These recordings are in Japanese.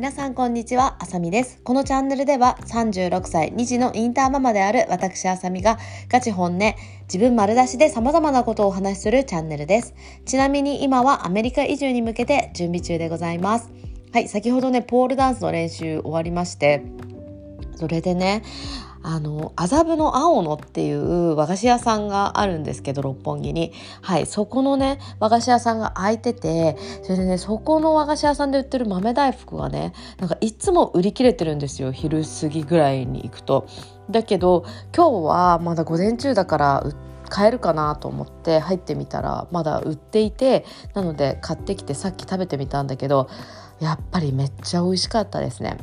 皆さんこんにちは、あさみです。このチャンネルでは36歳2児のインターママである私あさみがガチ本音、自分丸出しで様々なことをお話しするチャンネルです。ちなみに今はアメリカ移住に向けて準備中でございます。はい、先ほどね、ポールダンスの練習終わりまして、それでね、あの麻布の青野っていう和菓子屋さんがあるんですけど六本木にはいそこのね和菓子屋さんが開いててそれでねそこの和菓子屋さんで売ってる豆大福がねなんかいつも売り切れてるんですよ昼過ぎぐらいに行くと。だけど今日はまだ午前中だから買えるかなと思って入ってみたらまだ売っていてなので買ってきてさっき食べてみたんだけどやっぱりめっちゃ美味しかったですね。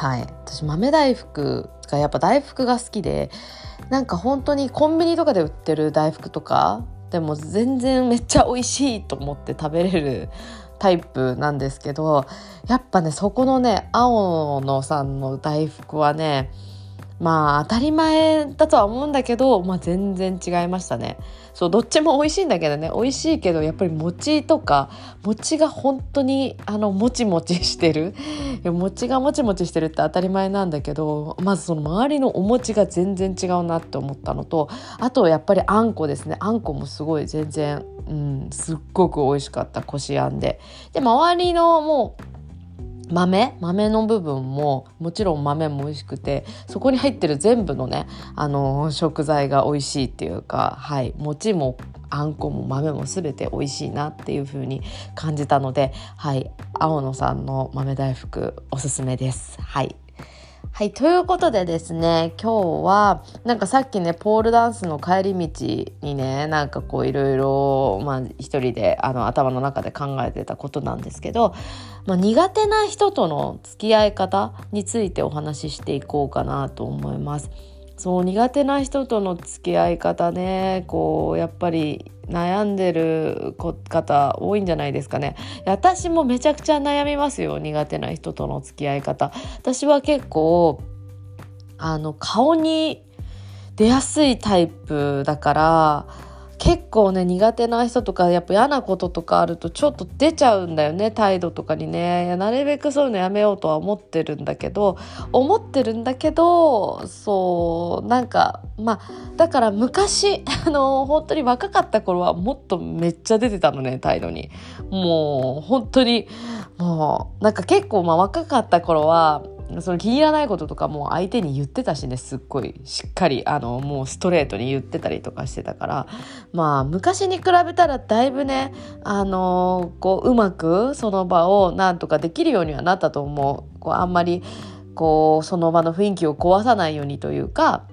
はい。私豆大福がやっぱ大福が好きでなんか本当にコンビニとかで売ってる大福とかでも全然めっちゃ美味しいと思って食べれるタイプなんですけどやっぱねそこのね青野さんの大福はねまあ当たり前だとは思うんだけど、まあ、全然違いましたね。そうどっちも美味しいんだけどね。美味しいけどやっぱり餅とか餅が本当にあのもちもちしてる。餅がもちもちしてるって当たり前なんだけどまずその周りのお餅が全然違うなって思ったのとあとやっぱりあんこですね。あんこもすごい全然、うん、すっごく美味しかったこしあんで。で周りのもう豆豆の部分ももちろん豆も美味しくてそこに入ってる全部のねあの食材が美味しいっていうかはい餅もあんこも豆も全て美味しいなっていう風に感じたのではい青野さんの豆大福おすすめです。はい。はい、ということでですね、今日は、なんかさっきね、ポールダンスの帰り道にね、なんかこういろいろ、一人であの頭の中で考えてたことなんですけど、まあ、苦手な人との付き合い方についてお話ししていこうかなと思います。そう苦手な人との付き合い方ねこうやっぱり悩んでる方多いんじゃないですかね私もめちゃくちゃ悩みますよ苦手な人との付き合い方私は結構あの顔に出やすいタイプだから結構ね苦手な人とかやっぱ嫌なこととかあるとちょっと出ちゃうんだよね態度とかにね。なるべくそういうのやめようとは思ってるんだけど思ってるんだけどそうなんかまあだから昔 あの本当に若かった頃はもっとめっちゃ出てたのね態度に。もう本当にもうなんか結構まあ若かった頃はその気に入らないこととかも相手に言ってたしねすっごいしっかりあのもうストレートに言ってたりとかしてたから。まあ昔に比べたらだいぶねあのこううまくその場をなんとかできるようにはなったと思う。こうあんまりこうその場の雰囲気を壊さないようにというか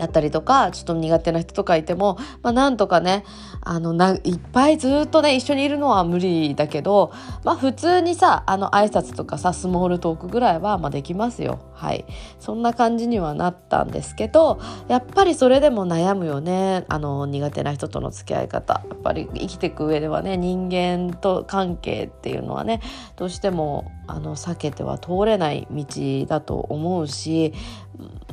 だったりとかちょっと苦手な人とかいても、まあ、なんとかねあのないっぱいずっとね一緒にいるのは無理だけど、まあ、普通にさあの挨拶とかさスモールトークぐらいはまあできますよ。はい。そんな感じにはなったんですけどやっぱりそれでも悩むよね。あの苦手な人との付き合い方。やっぱり生きていく上ではね人間と関係っていうのはねどうしてもあの避けては通れない道だと思うし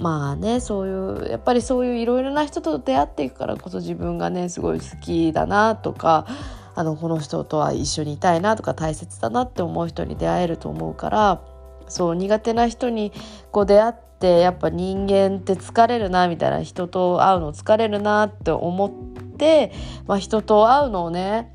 まあねそういうやっぱりそういういろいろな人と出会っていくからこそ自分がねすごい好きだなとかあのこの人とは一緒にいたいなとか大切だなって思う人に出会えると思うからそう苦手な人にこう出会ってやっぱ人間って疲れるなみたいな人と会うの疲れるなって思って、まあ、人と会うのをね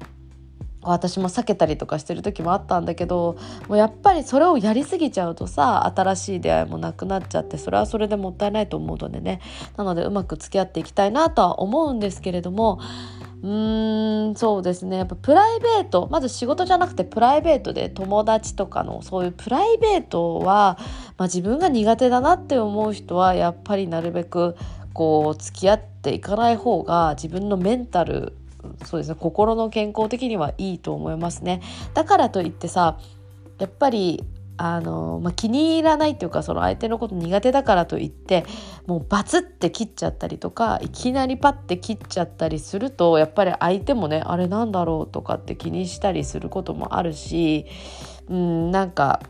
私も避けたりとかしてる時もあったんだけどもうやっぱりそれをやりすぎちゃうとさ新しい出会いもなくなっちゃってそれはそれでもったいないと思うのでねなのでうまく付き合っていきたいなとは思うんですけれどもうーんそうですね。やっぱプライベートまず仕事じゃなくてプライベートで友達とかのそういうプライベートは、まあ、自分が苦手だなって思う人はやっぱりなるべくこう付き合っていかない方が自分のメンタルそうですね。心の健康的にはいいと思いますね。だからといってさやっぱりあの、まあ、気に入らないっていうかその相手のこと苦手だからといってもうバツって切っちゃったりとかいきなりパッて切っちゃったりするとやっぱり相手もねあれなんだろうとかって気にしたりすることもあるしうんなんか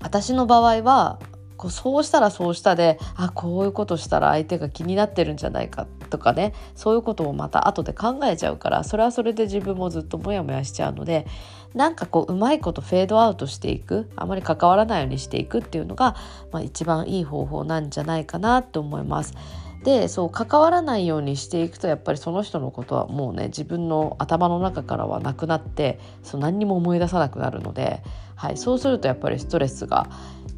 私の場合はこうそうしたらそうしたであこういうことしたら相手が気になってるんじゃないかってとかねそういうことをまた後で考えちゃうからそれはそれで自分もずっとモヤモヤしちゃうのでなんかこううまいことフェードアウトしていくあまり関わらないようにしていくっていうのが、まあ、一番いい方法なんじゃないかなと思います。でそう関わらないようにしていくとやっぱりその人のことはもうね自分の頭の中からはなくなってそう何にも思い出さなくなるので、はい、そうするとやっぱりストレスが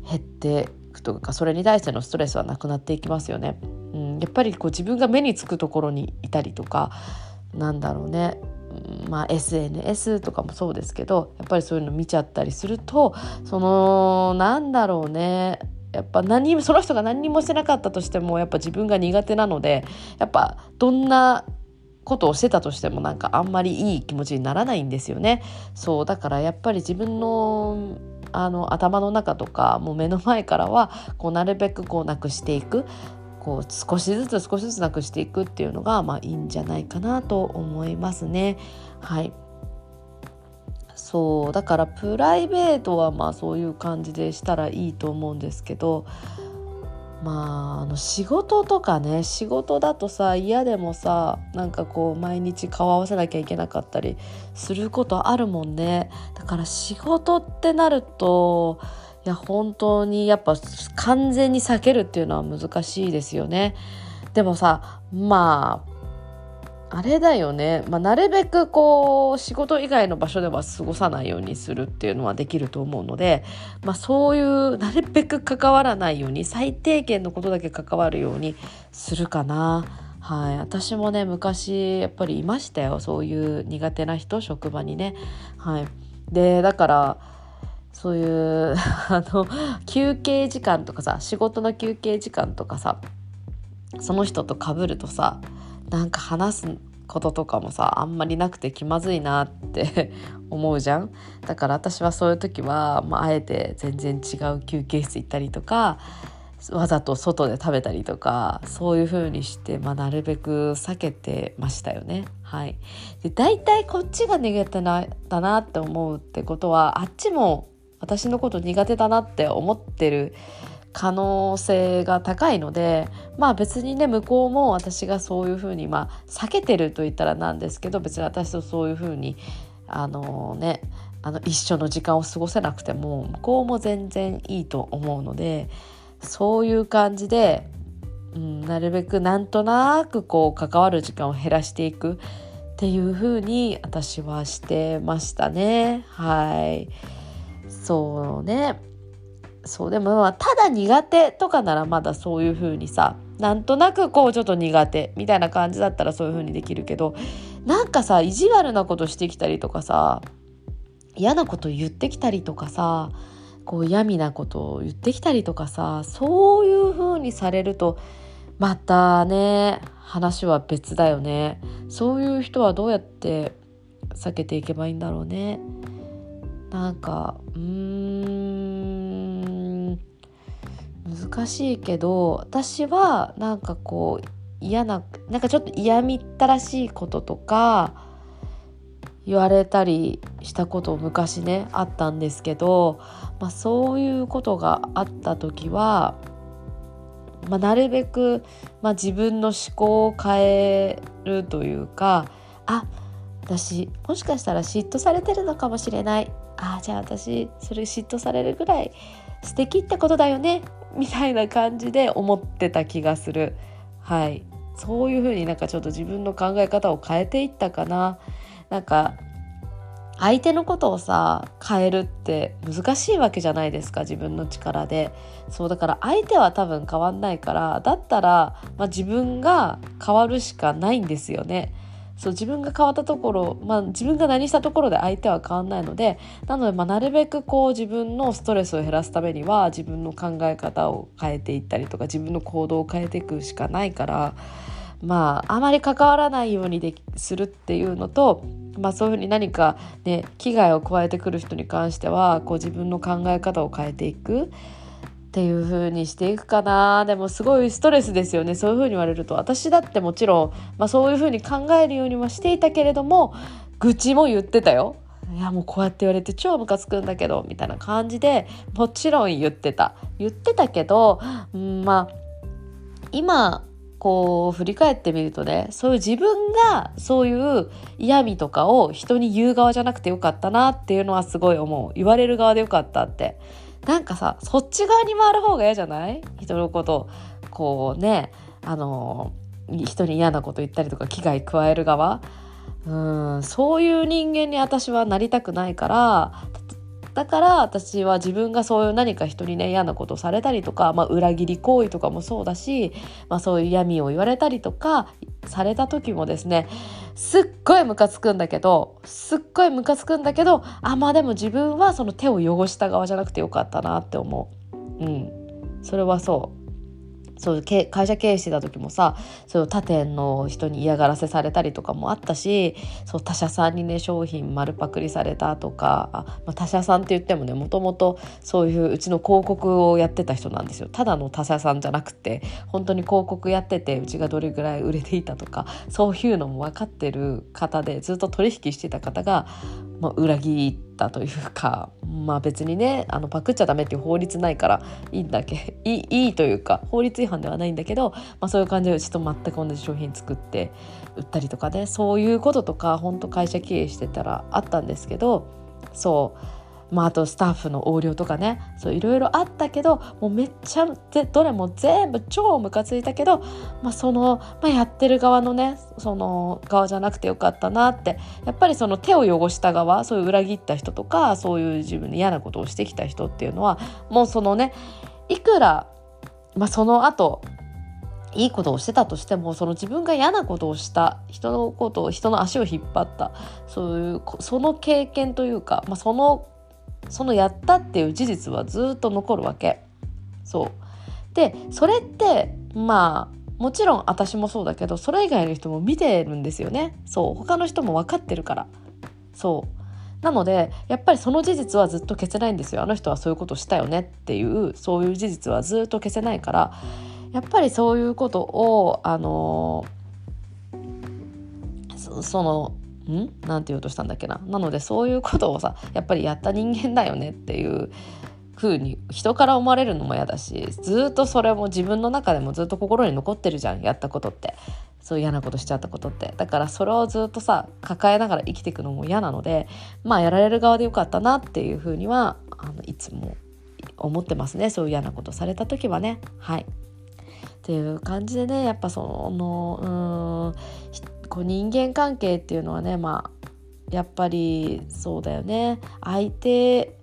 減ってとかそれに対してのストレスはなくなっていきますよね。うん、やっぱりこう自分が目につくところにいたりとかなんだろうねまあ、SNS とかもそうですけどやっぱりそういうの見ちゃったりするとそのなんだろうねやっぱ何その人が何にもしてなかったとしてもやっぱ自分が苦手なのでやっぱどんなことをしてたとしてもなんかあんまりいい気持ちにならないんですよね。そうだからやっぱり自分のあの頭の中とかもう目の前からはこうなるべくこうなくしていくこう少しずつ少しずつなくしていくっていうのがまあいいんじゃないかなと思いますね。はいそうだからプライベートはまあそういう感じでしたらいいと思うんですけどまああの仕事とかね仕事だとさ嫌でもさなんかこう毎日顔合わせなきゃいけなかったりすることあるもんねだから仕事ってなるといや本当にやっぱ完全に避けるっていうのは難しいですよね。でもさまああれだよね、まあ、なるべくこう仕事以外の場所では過ごさないようにするっていうのはできると思うので、まあ、そういうなるべく関わらないように最低限のことだけ関わるようにするかな。はい、私もね昔やっぱりいましたよそういう苦手な人職場にね。はい、でだからそういう あの休憩時間とかさ仕事の休憩時間とかさその人とかぶるとさなんか話すこととかもさあんまりなくて気まずいなって 思うじゃんだから私はそういう時は、まあ、あえて全然違う休憩室行ったりとかわざと外で食べたりとかそういう風にして、まあ、なるべく避けてましたよね。はい、で大体こっちが苦手なだなって思うってことはあっちも私のこと苦手だなって思ってる可能性が高いのでまあ別にね向こうも私がそういうふうにまあ避けてると言ったらなんですけど別に私とそういうふうにあのねあの一緒の時間を過ごせなくても向こうも全然いいと思うのでそういう感じで、うん、なるべくなんとなくこう関わる時間を減らしていくっていうふうに私はしてましたねはい。そうねそうでもまあただ苦手とかならまだそういう風にさなんとなくこうちょっと苦手みたいな感じだったらそういう風にできるけどなんかさ意地悪なことしてきたりとかさ嫌なこと言ってきたりとかさこう嫌味なことを言ってきたりとかさそういう風にされるとまたね話は別だよねそういう人はどうやって避けていけばいいんだろうね。なんかうーん難しいけど私はなんかこう嫌ななんかちょっと嫌みったらしいこととか言われたりしたこと昔ねあったんですけど、まあ、そういうことがあった時は、まあ、なるべく、まあ、自分の思考を変えるというかあ私もしかしたら嫉妬されてるのかもしれない。ああじゃあ私それ嫉妬されるぐらい素敵ってことだよね。みたいな感じで思ってた気がする。はい。そういうふうになんかちょっと自分の考え方を変えていったかな。なんか相手のことをさ変えるって難しいわけじゃないですか自分の力で。そうだから相手は多分変わんないからだったら、まあ、自分が変わるしかないんですよね。そう自分が変わったところ、まあ、自分が何したところで相手は変わんないのでなので、まあ、なるべくこう自分のストレスを減らすためには自分の考え方を変えていったりとか自分の行動を変えていくしかないからまああまり関わらないようにでするっていうのと、まあ、そういうふうに何かね危害を加えてくる人に関してはこう自分の考え方を変えていく。っていう風にしていくかな。でもすごいストレスですよね。そういう風に言われると。私だってもちろん、まあ、そういう風に考えるようにはしていたけれども愚痴も言ってたよ。いやもうこうやって言われて超ムカつくんだけどみたいな感じでもちろん言ってた。言ってたけど、うん、まあ今こう振り返ってみるとねそういう自分がそういう嫌味とかを人に言う側じゃなくてよかったなっていうのはすごい思う。言われる側でよかったって。なんかさそっち側に回る方が嫌じゃない？人のことこうねあの人に嫌なこと言ったりとか危害加える側？うんそういう人間に私はなりたくないからだから私は自分がそういう何か人にね嫌なことをされたりとか、まあ、裏切り行為とかもそうだし、まあ、そういう闇を言われたりとかされた時もですねすっごいムカつくんだけどすっごいムカつくんだけどあまあでも自分はその手を汚した側じゃなくてよかったなって思う。うん、それはそうそう会社経営してた時もさそう他店の人に嫌がらせされたりとかもあったしそう他社さんにね商品丸パクリされたとかあ、まあ、他社さんって言ってもねもともとそういううちの広告をやってた人なんですよ。ただの他社さんじゃなくて本当に広告やっててうちがどれぐらい売れていたとかそういうのも分かってる方でずっと取引してた方が、まあ、裏切ったというかまあ別にねあのパクっちゃダメっていう法律ないからいいんだけ いいいいというか法律違反ではないんだけど、まあ、そういう感じでうちと全く同じ商品作って売ったりとかねそういうこととか本当会社経営してたらあったんですけどそうまあ、あとスタッフの横領とかねそういろいろあったけどもうめっちゃどれも全部超ムカついたけど、まあ、その、まあ、やってる側のねその側じゃなくてよかったなってやっぱりその手を汚した側そういう裏切った人とかそういう自分に嫌なことをしてきた人っていうのはもうそのねいくら、まあ、その後いいことをしてたとしてもその自分が嫌なことをした人のことを人の足を引っ張ったそういうその経験というか、まあ、そのそのやったっていう事実はずっと残るわけ。そう。でそれってまあもちろん私もそうだけどそれ以外の人も見てるんですよね。そう。他の人も分かってるから。そう。なのでやっぱりその事実はずっと消せないんですよ。あの人はそういうことしたよねっていうそういう事実はずっと消せないから。やっぱりそういうことをあのそのん？なんて言おうとしたんだっけな？なのでそういうことをさやっぱりやった人間だよねっていう風に人から思われるのも嫌だしずっとそれも自分の中でもずっと心に残ってるじゃんやったことって。そういう嫌なことしちゃったことって。だからそれをずっとさ抱えながら生きていくのも嫌なのでまあやられる側でよかったなっていう風にはあのいつも思ってますね。そういう嫌なことされた時はね。はい。っていう感じでねやっぱそのうんこう人間関係っていうのはねまあやっぱりそうだよね。相手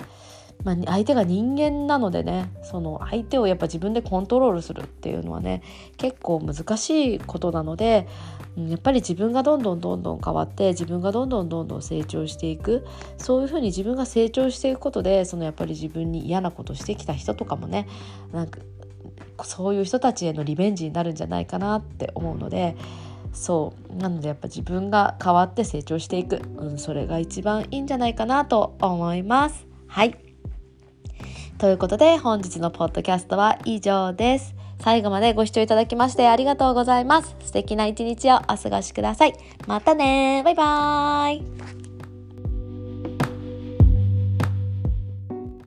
まあ、相手が人間なのでねその相手をやっぱ自分でコントロールするっていうのはね結構難しいことなのでやっぱり自分がどんどんどんどん変わって自分がどんどんどんどん成長していく。そういうふうに自分が成長していくことでそのやっぱり自分に嫌なことしてきた人とかもねなんかそういう人たちへのリベンジになるんじゃないかなって思うのでそうなのでやっぱ自分が変わって成長していく、うん、それが一番いいんじゃないかなと思います。はいということで本日のポッドキャストは以上です。最後までご視聴いただきましてありがとうございます。素敵な一日をお過ごしください。またねバイバーイ